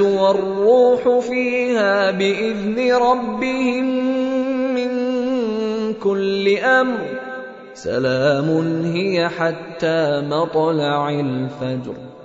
والروح فيها بإذن ربهم من كل أمر. سلام هي حتى مطلع الفجر.